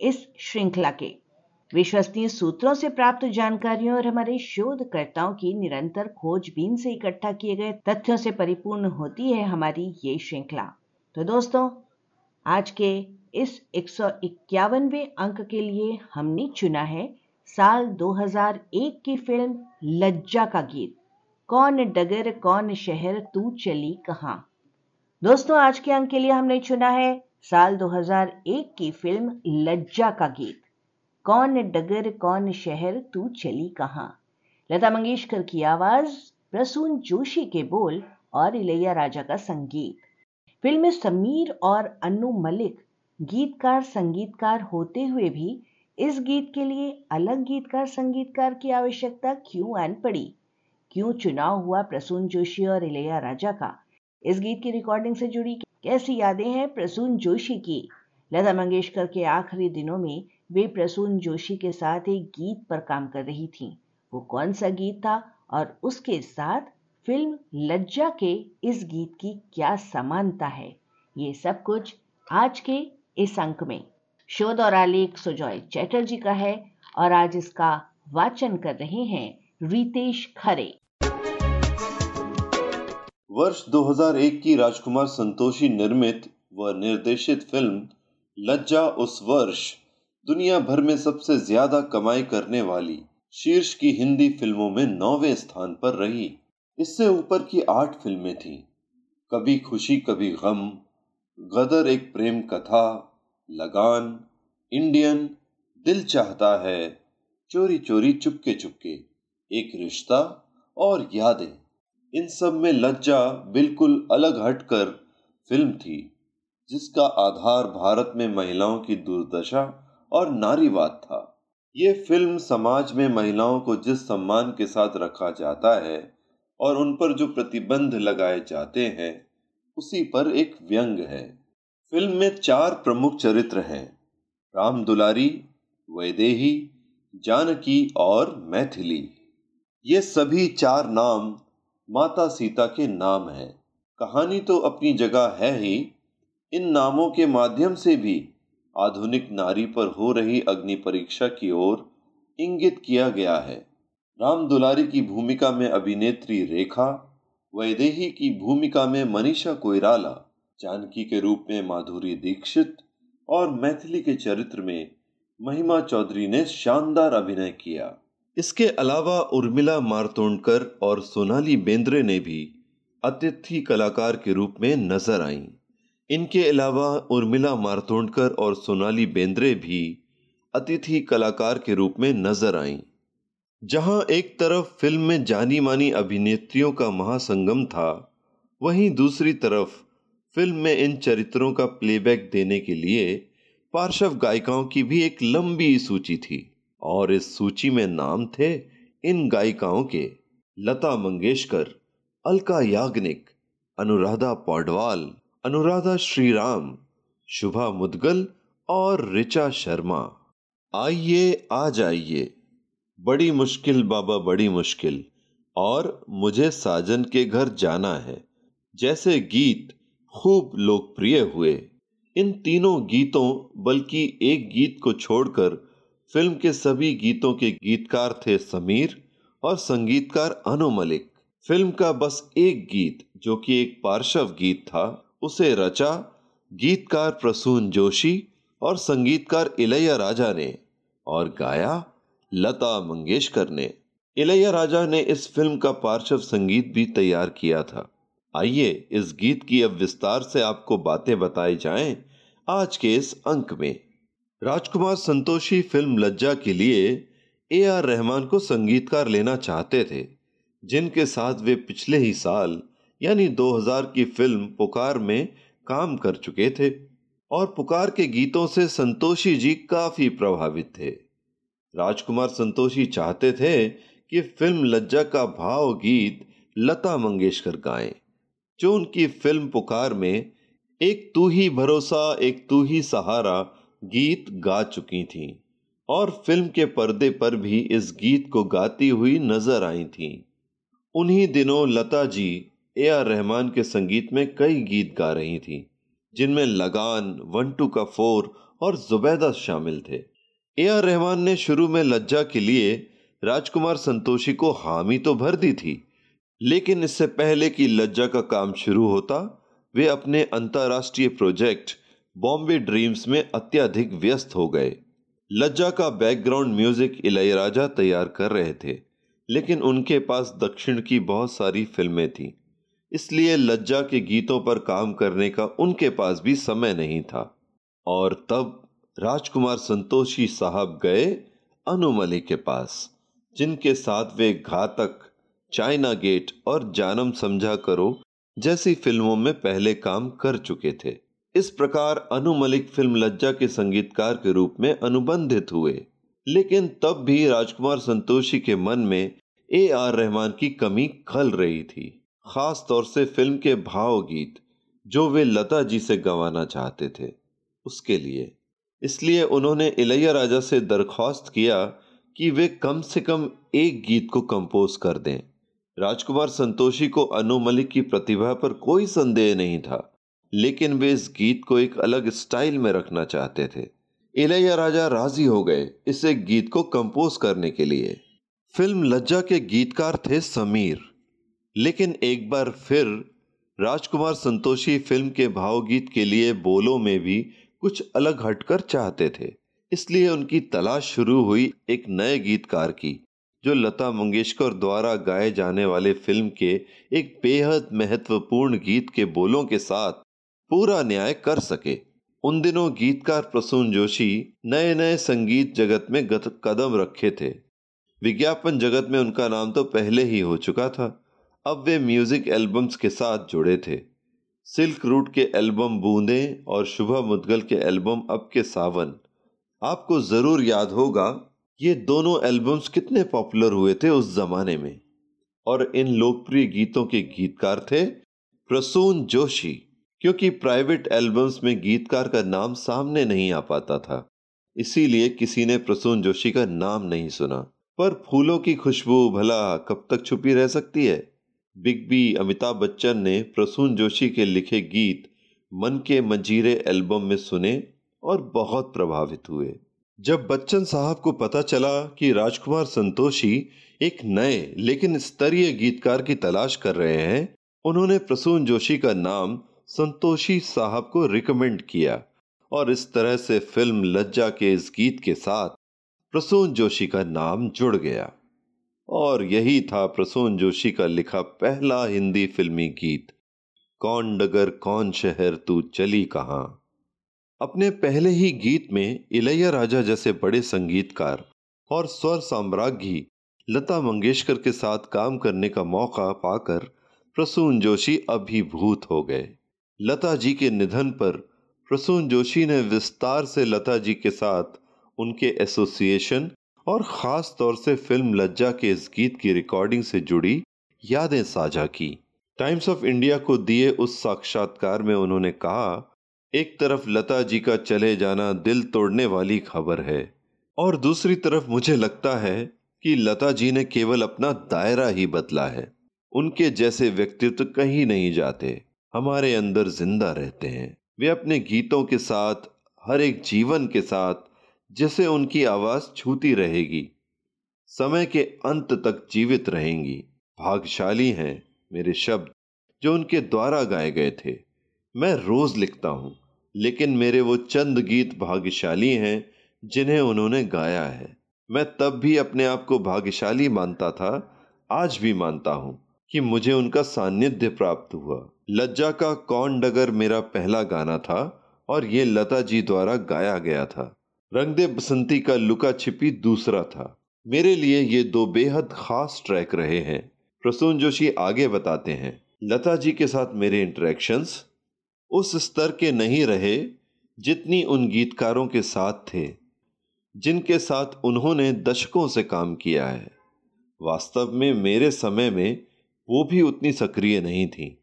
इस श्रृंखला के। विश्वसनीय सूत्रों से प्राप्त जानकारियों और हमारे शोधकर्ताओं की निरंतर खोजबीन से इकट्ठा किए गए तथ्यों से परिपूर्ण होती है हमारी ये श्रृंखला। तो दोस्तों, आज के इस एक अंक के लिए हमने चुना है साल 2001 की फ़िल्म लज्जा का गीत। कौन डगर, कौन शहर, तू चली कहाँ? दोस्तों, आज के अंक के लिए हमने चुना है साल 2001 की फ़िल्म लज्जा का गीत। कौन डगर, कौन शहर, तू चली कहाँ? लता मंगेशकर की आवाज़, प्रसून जोशी के बोल और इलैया राजा का संगीत। फ़िल्म में समीर और अनु मलिक गीतकार, संगीतकार होते हुए भी इस गीत के लिए अलग गीतकार, संगीतकार की आवश्यकता क्यों आन पड़ी? क्यों चुनाव हुआ प्रसून जोशी और इलैया राजा का? इस गीत की रिकॉर्डिंग से जुड़ी कैसी यादें हैं प्रसून जोशी की? लता मंगेशकर के आखिरी दिनों में वे प्रसून जोशी के साथ एक गीत पर काम कर रही थीं। वो कौन सा गीत था और उसके साथ फ़िल्म लज्जा के इस गीत की क्या समानता है? ये सब कुछ आज के इस अंक में। शोध और आलेख सुजॉय चैटर्जी का है और आज इसका वाचन कर रहे हैं रितेश खरे। वर्ष 2001 की राजकुमार संतोषी निर्मित व निर्देशित फ़िल्म, लज्जा उस वर्ष, दुनिया भर में सबसे ज़्यादा कमाई करने वाली शीर्ष की हिंदी फ़िल्मों में नौवे स्थान पर रही। इससे ऊपर की आठ फ़िल्में थीं। कभी खुशी, कभी गम, गदर एक प्रेम कथा, लगान, इंडियन, दिल चाहता है चोरी चोरी चुपके चुपके एक रिश्ता और यादें। इन सब में लज्जा बिल्कुल अलग हटकर फ़िल्म थी, जिसका आधार भारत में महिलाओं की दुर्दशा और नारीवाद था। ये फ़िल्म समाज में महिलाओं को जिस सम्मान के साथ रखा जाता है और उन पर जो प्रतिबंध लगाए जाते हैं, उसी पर एक व्यंग है। फ़िल्म में चार प्रमुख चरित्र हैं, राम दुलारी, वैदेही, जानकी और मैथिली। ये सभी चार नाम माता सीता के नाम हैं। कहानी तो अपनी जगह है ही। इन नामों के माध्यम से भी आधुनिक नारी पर हो रही अग्नि परीक्षा की ओर इंगित किया गया है। राम दुलारी की भूमिका में अभिनेत्री रेखा, वैदेही की भूमिका में मनीषा कोइराला, जानकी के रूप में माधुरी दीक्षित और मैथिली के चरित्र में महिमा चौधरी ने शानदार अभिनय किया। इसके अलावा उर्मिला मारतोंडकर और सोनाली बेंद्रे ने भी अतिथि कलाकार के रूप में नज़र आईं। इनके अलावा उर्मिला मारतोंडकर और सोनाली बेंद्रे भी अतिथि कलाकार के रूप में नज़र आईं। जहाँ एक तरफ़ फ़िल्म में जानी मानी अभिनेत्रियों का महासंगम था, वहीं दूसरी तरफ़ फ़िल्म में इन चरित्रों का प्लेबैक देने के लिए पार्श्व गायिकाओं की भी एक लंबी सूची थी और इस सूची में नाम थे इन गायिकाओं के लता मंगेशकर, अलका याग्निक, अनुराधा पौडवाल, अनुराधा श्रीराम, शुभा मुदगल और रिचा शर्मा। आइए, आ जाइए। बड़ी मुश्किल बाबा, बड़ी मुश्किल। और मुझे साजन के घर जाना है। जैसे गीत खूब लोकप्रिय हुए। इन तीनों गीतों, बल्कि एक गीत को छोड़कर फ़िल्म के सभी गीतों के गीतकार थे समीर और संगीतकार अनु मलिक। फ़िल्म का बस एक गीत, जो कि एक पार्श्व गीत था, उसे रचा गीतकार प्रसून जोशी और संगीतकार इलैया राजा ने और गाया लता मंगेशकर ने। इलैया राजा ने इस फ़िल्म का पार्श्व संगीत भी तैयार किया था। आइए इस गीत की अब विस्तार से आपको बातें बताई जाएँ आज के इस अंक में। राजकुमार संतोषी फ़िल्म लज्जा के लिए ए आर रहमान को संगीतकार लेना चाहते थे, जिनके साथ वे पिछले ही साल, यानी 2000 की फ़िल्म पुकार में काम कर चुके थे और पुकार के गीतों से संतोषी जी काफ़ी प्रभावित थे। राजकुमार संतोषी चाहते थे कि फ़िल्म लज्जा का भाव गीत लता मंगेशकर गाएँ, जो उनकी फ़िल्म पुकार में, एक तू ही भरोसा, एक तू ही सहारा गीत गा चुकी थीं और फ़िल्म के पर्दे पर भी इस गीत को गाती हुई नज़र आई थीं। उन्हीं दिनों लता जी ए आर रहमान के संगीत में कई गीत गा रही थीं, जिनमें लगान वन टू का फोर और जुबैदा शामिल थे। ए आर रहमान ने शुरू में लज्जा के लिए राजकुमार संतोषी को हामी तो भर दी थी, लेकिन इससे पहले कि लज्जा का काम शुरू होता, वे अपने अंतर्राष्ट्रीय प्रोजेक्ट बॉम्बे ड्रीम्स में अत्यधिक व्यस्त हो गए। लज्जा का बैकग्राउंड म्यूज़िक इलैयाराजा तैयार कर रहे थे, लेकिन उनके पास दक्षिण की बहुत सारी फ़िल्में थीं। इसलिए लज्जा के गीतों पर काम करने का उनके पास भी समय नहीं था। और तब राजकुमार संतोषी साहब गए अनु मलिक के पास, जिनके साथ वे घातक, चाइना गेट और जानम समझा करो जैसी फ़िल्मों में पहले काम कर चुके थे। इस प्रकार अनु मलिक फ़िल्म लज्जा के संगीतकार के रूप में अनुबंधित हुए। लेकिन तब भी राजकुमार संतोषी के मन में ए आर रहमान की कमी खल रही थी। खास तौर से फ़िल्म के भाव गीत जो वे लता जी से गंवाना चाहते थे, उसके लिए। इसलिए उन्होंने इलैया राजा से दरख्वास्त किया कि वे कम से कम एक गीत को कंपोज कर दें। राजकुमार संतोषी को अनु मलिक की प्रतिभा पर कोई संदेह नहीं था। लेकिन वे इस गीत को एक अलग स्टाइल में रखना चाहते थे। इलैया राजा राज़ी हो गए इस एक गीत को कंपोज करने के लिए। फ़िल्म लज्जा के गीतकार थे समीर। लेकिन एक बार फिर राजकुमार संतोषी फ़िल्म के भावगीत के लिए बोलों में भी कुछ अलग हटकर चाहते थे। इसलिए उनकी तलाश शुरू हुई एक नए गीतकार की, जो लता मंगेशकर द्वारा गाए जाने वाले फ़िल्म के एक बेहद महत्वपूर्ण गीत के बोलों के साथ पूरा न्याय कर सके। उन दिनों गीतकार प्रसून जोशी नए नए संगीत जगत में कदम रखे थे। विज्ञापन जगत में उनका नाम तो पहले ही हो चुका था। अब वे म्यूज़िक एल्बम्स के साथ जुड़े थे। सिल्क रूट के एल्बम बूंदे और शुभा मुदगल के एल्बम अब के सावन। आपको ज़रूर याद होगा, ये दोनों एल्बम्स कितने पॉपुलर हुए थे उस जमाने में। और इन लोकप्रिय गीतों के गीतकार थे प्रसून जोशी। क्योंकि प्राइवेट एल्बम्स में गीतकार का नाम सामने नहीं आ पाता था। इसीलिए किसी ने प्रसून जोशी का नाम नहीं सुना। पर फूलों की खुशबू भला कब तक छुपी रह सकती है? बिग बी अमिताभ बच्चन ने प्रसून जोशी के लिखे गीत मन के मंजीरे एल्बम में सुने और बहुत प्रभावित हुए। जब बच्चन साहब को पता चला कि राजकुमार संतोषी एक नए लेकिन स्तरीय गीतकार की तलाश कर रहे हैं, उन्होंने प्रसून जोशी का नाम संतोषी साहब को रिकमेंड किया और इस तरह से फ़िल्म लज्जा के इस गीत के साथ प्रसून जोशी का नाम जुड़ गया। और यही था प्रसून जोशी का लिखा पहला हिंदी फिल्मी गीत, कौन डगर कौन शहर, तू चली कहा? अपने पहले ही गीत में इलैया राजा जैसे बड़े संगीतकार और स्वर साम्राज्ञी लता मंगेशकर के साथ काम करने का मौका पाकर प्रसून जोशी अभिभूत हो गए। लता जी के निधन पर प्रसून जोशी ने विस्तार से लता जी के साथ उनके एसोसिएशन और ख़ास तौर से फ़िल्म लज्जा के इस गीत की रिकॉर्डिंग से जुड़ी यादें साझा की। टाइम्स ऑफ़ इंडिया को दिए उस साक्षात्कार में उन्होंने कहा, एक तरफ़ लता जी का चले जाना दिल तोड़ने वाली खबर है और दूसरी तरफ़ मुझे लगता है कि लता जी ने केवल अपना दायरा ही बदला है। उनके जैसे व्यक्तित्व कहीं नहीं जाते। हमारे अंदर ज़िंदा रहते हैं। वे अपने गीतों के साथ, हर एक जीवन के साथ, जैसे उनकी आवाज़ छूती रहेगी। समय के अंत तक जीवित रहेंगी। भाग्यशाली हैं मेरे शब्द, जो उनके द्वारा गाए गए थे। मैं रोज लिखता हूँ, लेकिन मेरे वो चंद गीत भाग्यशाली हैं, जिन्हें उन्होंने गाया है। मैं तब भी अपने आप को भाग्यशाली मानता था, आज भी मानता हूँ कि मुझे उनका सान्निध्य प्राप्त हुआ। लज्जा का कौन डगर मेरा पहला गाना था और ये लता जी द्वारा गाया गया था। रंगदे बसंती का लुका छिपी दूसरा था। मेरे लिए ये दो बेहद खास ट्रैक रहे हैं। प्रसून जोशी आगे बताते हैं। लता जी के साथ मेरे इंटरेक्शंस उस स्तर के नहीं रहे जितनी उन गीतकारों के साथ थे, जिनके साथ उन्होंने दशकों से काम किया है। वास्तव में मेरे समय में वो भी उतनी सक्रिय नहीं थी।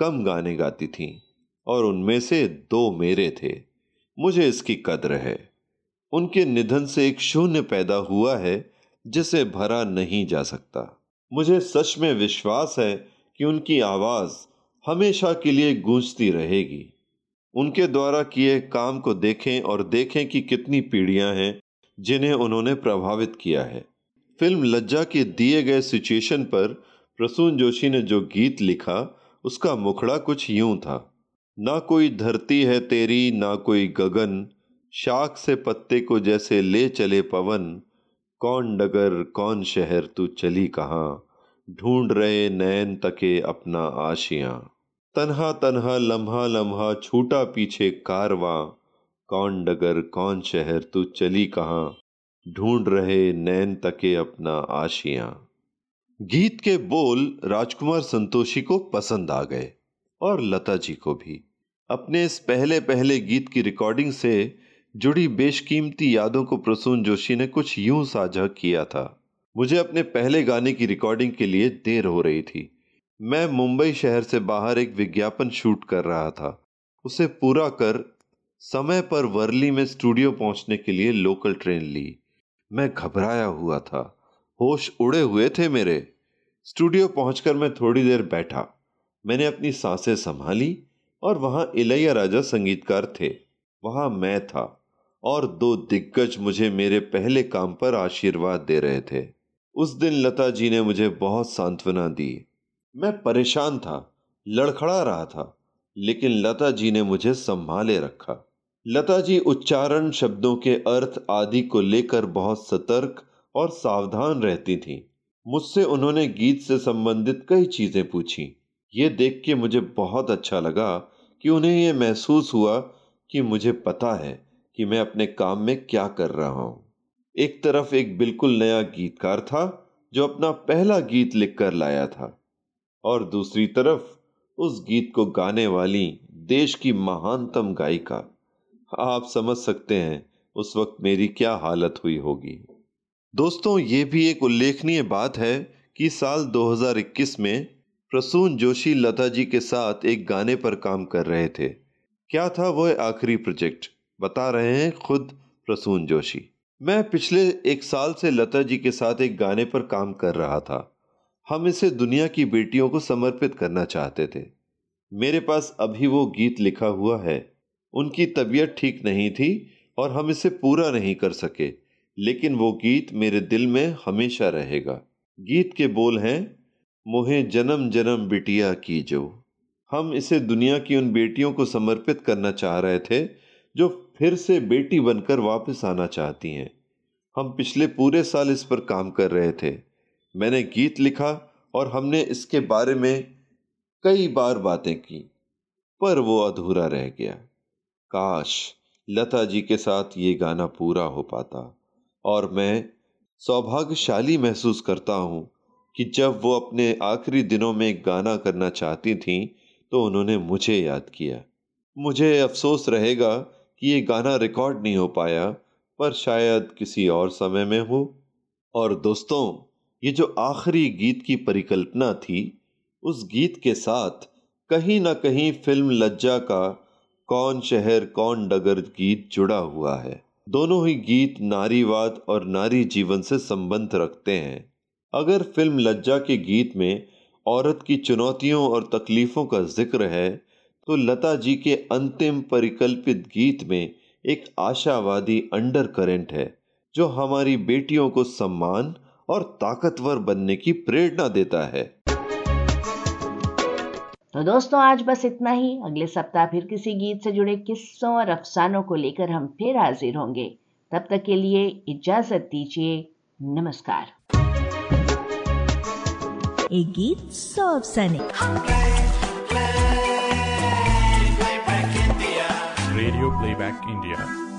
कम गाने गाती थीं, और उनमें से दो मेरे थे। मुझे इसकी कद्र है। उनके निधन से एक शून्य पैदा हुआ है, जिसे भरा नहीं जा सकता। मुझे सच में विश्वास है कि उनकी आवाज़ हमेशा के लिए गूंजती रहेगी। उनके द्वारा किए काम को देखें और देखें कि कितनी पीढ़ियाँ हैं, जिन्हें उन्होंने प्रभावित किया है। फ़िल्म लज्जा के दिए गए सिचुएशन पर प्रसून जोशी ने जो गीत लिखा उसका मुखड़ा कुछ यूँ था। ना कोई धरती है तेरी, ना कोई गगन। शाख से पत्ते को जैसे ले चले पवन। कौन डगर कौन शहर, तू चली कहाँ? ढूंढ रहे नैन तके अपना आशियाँ। तन्हा तन्हा, लम्हा लम्हा, छूटा पीछे कारवा। कौन डगर कौन शहर, तू चली कहाँ? ढूंढ रहे नैन तके अपना आशियाँ। गीत के बोल राजकुमार संतोषी को पसंद आ गए और लता जी को भी। अपने इस पहले पहले गीत की रिकॉर्डिंग से जुड़ी बेशकीमती यादों को प्रसून जोशी ने कुछ यूँ साझा किया था। मुझे अपने पहले गाने की रिकॉर्डिंग के लिए देर हो रही थी। मैं मुंबई शहर से बाहर एक विज्ञापन शूट कर रहा था। उसे पूरा कर समय पर वर्ली में स्टूडियो पहुँचने के लिए लोकल ट्रेन ली। मैं घबराया हुआ था। होश उड़े हुए थे मेरे। स्टूडियो पहुंचकर मैं थोड़ी देर बैठा। मैंने अपनी साँसें संभाली और वहाँ इलैया राजा संगीतकार थे। वहाँ मैं था और दो दिग्गज मुझे मेरे पहले काम पर आशीर्वाद दे रहे थे। उस दिन लता जी ने मुझे बहुत सांत्वना दी। मैं परेशान था, लड़खड़ा रहा था, लेकिन लता जी ने मुझे संभाले रखा। लता जी उच्चारण शब्दों के अर्थ आदि को लेकर बहुत सतर्क और सावधान रहती थी। मुझसे उन्होंने गीत से संबंधित कई चीज़ें पूछी। ये देख के मुझे बहुत अच्छा लगा कि उन्हें यह महसूस हुआ कि मुझे पता है कि मैं अपने काम में क्या कर रहा हूँ। एक तरफ़ एक बिल्कुल नया गीतकार था, जो अपना पहला गीत लिखकर लाया था, और दूसरी तरफ़ उस गीत को गाने वाली देश की महानतम गायिका। आप समझ सकते हैं उस वक्त मेरी क्या हालत हुई होगी। दोस्तों, ये भी एक उल्लेखनीय बात है कि साल 2021 में प्रसून जोशी लता जी के साथ एक गाने पर काम कर रहे थे। क्या था वह आखिरी प्रोजेक्ट? बता रहे हैं खुद प्रसून जोशी। मैं पिछले एक साल से लता जी के साथ एक गाने पर काम कर रहा था। हम इसे दुनिया की बेटियों को समर्पित करना चाहते थे। मेरे पास अभी वो गीत लिखा हुआ है। उनकी तबीयत ठीक नहीं थी और हम इसे पूरा नहीं कर सके। लेकिन वो गीत मेरे दिल में हमेशा रहेगा। गीत के बोल हैं, मोहे जन्म जन्म बिटिया की जो हम इसे दुनिया की उन बेटियों को समर्पित करना चाह रहे थे, जो फिर से बेटी बनकर वापस आना चाहती हैं। हम पिछले पूरे साल इस पर काम कर रहे थे। मैंने गीत लिखा और हमने इसके बारे में कई बार बातें की, पर वो अधूरा रह गया। काश लता जी के साथ ये गाना पूरा हो पाता। और मैं सौभाग्यशाली महसूस करता हूँ कि जब वो अपने आखिरी दिनों में गाना करना चाहती थीं तो उन्होंने मुझे याद किया। मुझे अफसोस रहेगा कि ये गाना रिकॉर्ड नहीं हो पाया, पर शायद किसी और समय में हो। और दोस्तों, ये जो आखिरी गीत की परिकल्पना थी, उस गीत के साथ कहीं ना कहीं फ़िल्म लज्जा का कौन शहर, कौन डगर गीत जुड़ा हुआ है। दोनों ही गीत नारीवाद और नारी जीवन से संबंध रखते हैं। अगर फ़िल्म लज्जा के गीत में औरत की चुनौतियों और तकलीफों का ज़िक्र है तो लता जी के अंतिम परिकल्पित गीत में एक आशावादी अंडर करेंट है, जो हमारी बेटियों को सम्मान और ताकतवर बनने की प्रेरणा देता है। तो दोस्तों आज बस इतना ही अगले सप्ताह फिर किसी गीत से जुड़े किस्सों और अफसानों को लेकर हम फिर हाजिर होंगे तब तक के लिए इजाज़त दीजिए नमस्कार एक गीत सौ अफसाने रेडियो प्लेबैक इंडिया